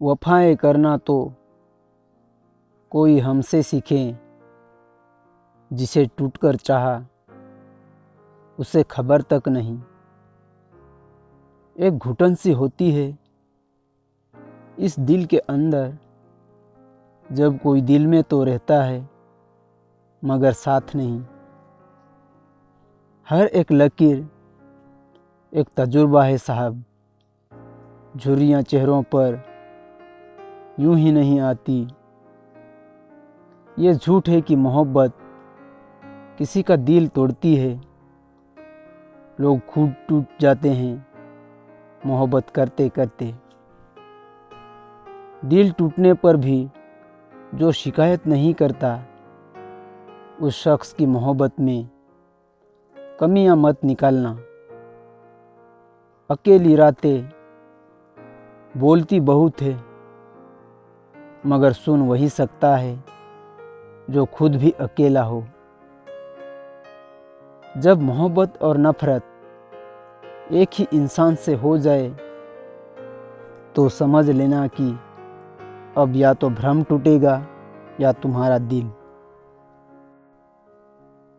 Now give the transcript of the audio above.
वफाएँ करना तो कोई हमसे सीखे जिसे टूटकर चाहा, उसे खबर तक नहीं। एक घुटन सी होती है इस दिल के अंदर, जब कोई दिल में तो रहता है, मगर साथ नहीं। हर एक लकीर, एक तजुर्बा है साहब झुरियाँ चेहरों पर यूँ ही नहीं आती। ये झूठ है कि मोहब्बत किसी का दिल तोड़ती है। लोग खुद टूट जाते हैं मोहब्बत करते करते दिल टूटने पर भी जो शिकायत नहीं करता, उस शख्स की मोहब्बत में कमियाँ मत निकालना। अकेली रातें बोलती बहुत है। मगर सुन वही सकता है, जो खुद भी अकेला हो। जब मोहब्बत और नफरत एक ही इंसान से हो जाए तो समझ लेना कि अब या तो भ्रम टूटेगा या तुम्हारा दिल।